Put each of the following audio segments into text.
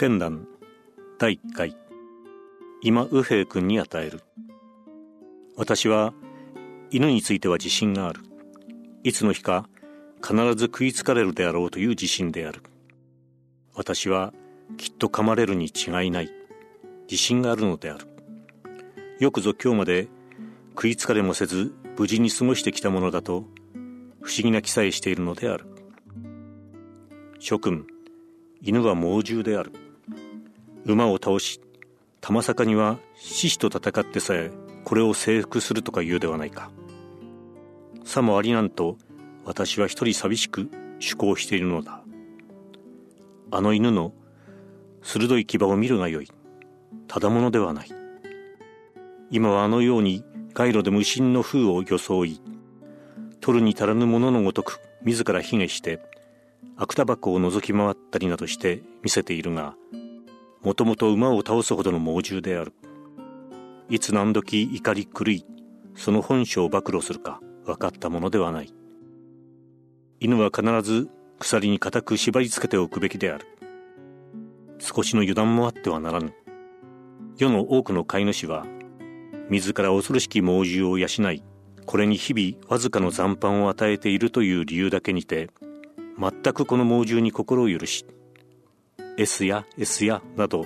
剣談第1回。今右平君に与える。私は犬については自信がある。いつの日か必ず食いつかれるであろうという自信である。私はきっと噛まれるに違いない。自信があるのである。よくぞ今日まで食いつかれもせず無事に過ごしてきたものだと不思議な記載しているのである。諸君犬は猛獣である。馬を倒し玉坂には獅子と戦ってさえこれを征服するとか言うではないか。さもありなんと私は一人寂しく趣向しているのだ。あの犬の鋭い牙を見るがよい。ただものではない。今はあのように街路で無心の風を装い取るに足らぬもののごとく自ら卑下して悪タバコを覗き回ったりなどして見せているがもともと馬を倒すほどの猛獣である。いつ何時怒り狂いその本性を暴露するか分かったものではない。犬は必ず鎖に固く縛り付けておくべきである。少しの油断もあってはならぬ。世の多くの飼い主は自ら恐ろしき猛獣を養いこれに日々わずかの残飯を与えているという理由だけにて全くこの猛獣に心を許し S や S やなど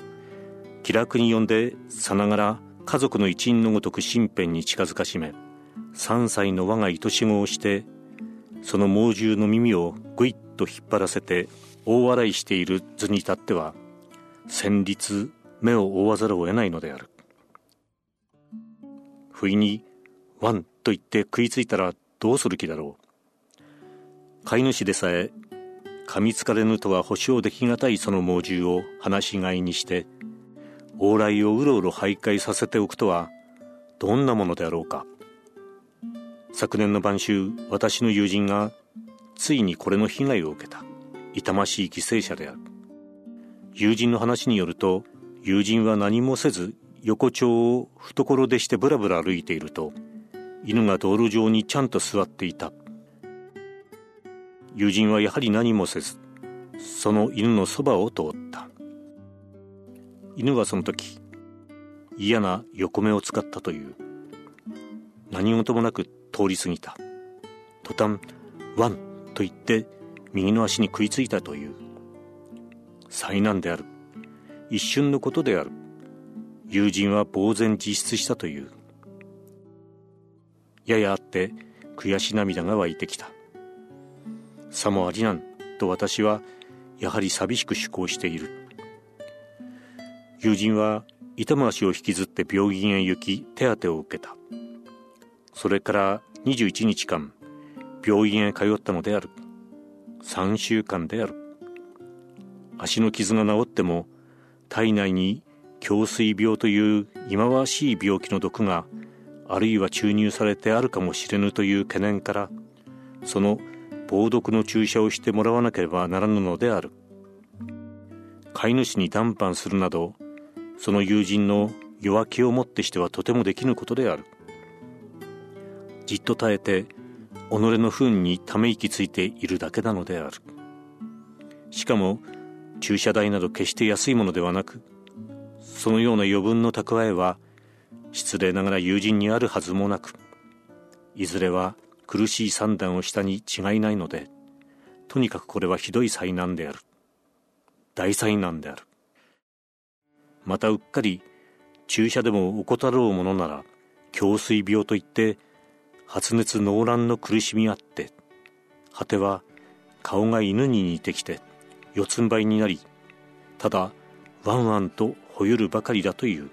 気楽に呼んでさながら家族の一員のごとく身辺に近づかしめ3歳の我が愛し子をしてその猛獣の耳をぐいっと引っ張らせて大笑いしている図に立っては戦慄目を覆わざるを得ないのである。不意にワンと言って食いついたらどうする気だろう。飼い主でさえ噛みつかれぬとは保証できがたいその猛獣を放し飼いにして往来をうろうろ徘徊させておくとはどんなものであろうか。昨年の晩秋私の友人がついにこれの被害を受けた。痛ましい犠牲者である。友人の話によると友人は何もせず横丁を懐でしてぶらぶら歩いていると犬が道路上にちゃんと座っていた。友人はやはり何もせずその犬のそばを通った。犬はその時嫌な横目を使ったという。何事もなく通り過ぎた。途端ワンと言って右の足に食いついたという。災難である。一瞬のことである。友人は呆然自失したという。ややあって悔し涙が湧いてきた。さもありなんと私はやはり寂しく趣向している。友人は痛む足を引きずって病院へ行き手当てを受けた。それから21日間病院へ通ったのである。3週間である。足の傷が治っても体内に胸水病という忌まわしい病気の毒があるいは注入されてあるかもしれぬという懸念からその防毒の注射をしてもらわなければならぬのである。飼い主に談判するなどその友人の弱気をもってしてはとてもできぬことである。じっと耐えて己の糞にため息ついているだけなのである。しかも注射代など決して安いものではなくそのような余分の蓄えは失礼ながら友人にあるはずもなくいずれは苦しい算段をしたに違いないのでとにかくこれはひどい災難である。大災難である。またうっかり注射でも怠ろうものなら胸水病といって発熱濃乱の苦しみあって果ては顔が犬に似てきて四つん這いになりただワンワンと吠えるばかりだという。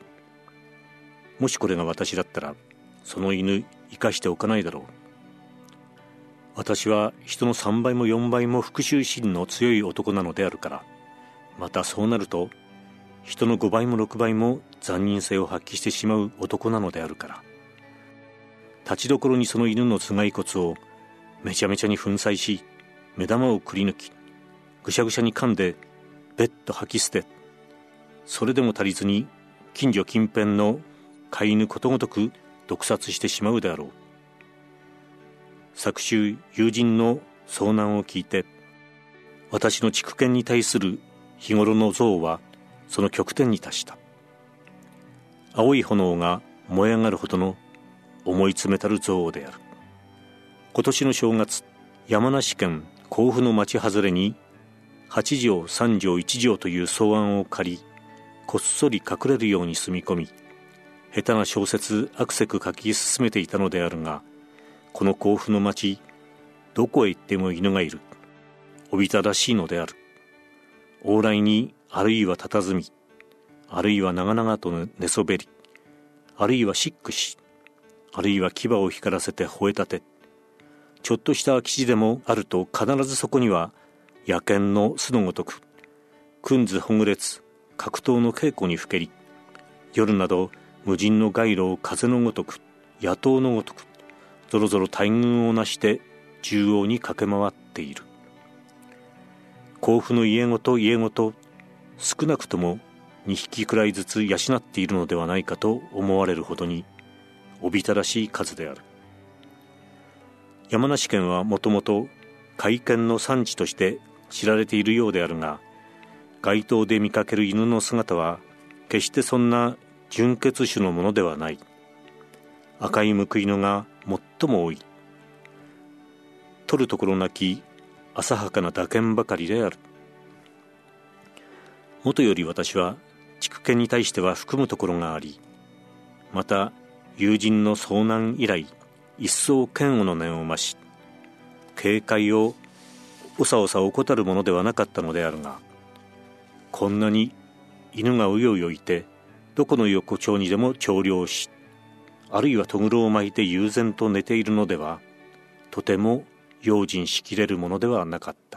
もしこれが私だったらその犬生かしておかないだろう。私は人の3倍も4倍も復讐心の強い男なのであるから。またそうなると人の5倍も6倍も残忍性を発揮してしまう男なのであるから。立ちどころにその犬の頭蓋骨をめちゃめちゃに粉砕し目玉をくり抜きぐしゃぐしゃに噛んでべっと吐き捨てそれでも足りずに近所近辺の飼い犬ことごとく毒殺してしまうであろう。昨週友人の遭難を聞いて私の畜犬に対する日頃の憎悪はその極点に達した。青い炎が燃え上がるほどの思い詰めたる憎悪である。今年の正月山梨県甲府の町外れに8畳3畳1畳という草案を借りこっそり隠れるように住み込み下手な小説アクセク書き進めていたのであるがこの甲府の町どこへ行っても犬がいる。おびただしいのである。往来にあるいは佇みあるいは長々と寝そべりあるいはシックしあるいは牙を光らせて吠えたてちょっとした空き地でもあると必ずそこには野犬の巣のごとく訓図ほぐれつ格闘の稽古にふけり夜など無人の街路を風のごとく野党のごとくぞろぞろ大軍をなして中央に駆け回っている。甲府の家ごと家ごと少なくとも2匹くらいずつ養っているのではないかと思われるほどにおびただしい数である。山梨県はもともと甲斐犬の産地として知られているようであるが街頭で見かける犬の姿は決してそんな純血種のものではない。赤い報いのが最も多い。取るところなき浅はかな打鍵ばかりである。もとより私は畜犬に対しては含むところがありまた友人の遭難以来一層嫌悪の念を増し警戒をおさおさ怠るものではなかったのであるがこんなに犬がうようよいてどこの横丁にでも調量しあるいはとぐろを巻いて悠然と寝ているのではとても用心しきれるものではなかった。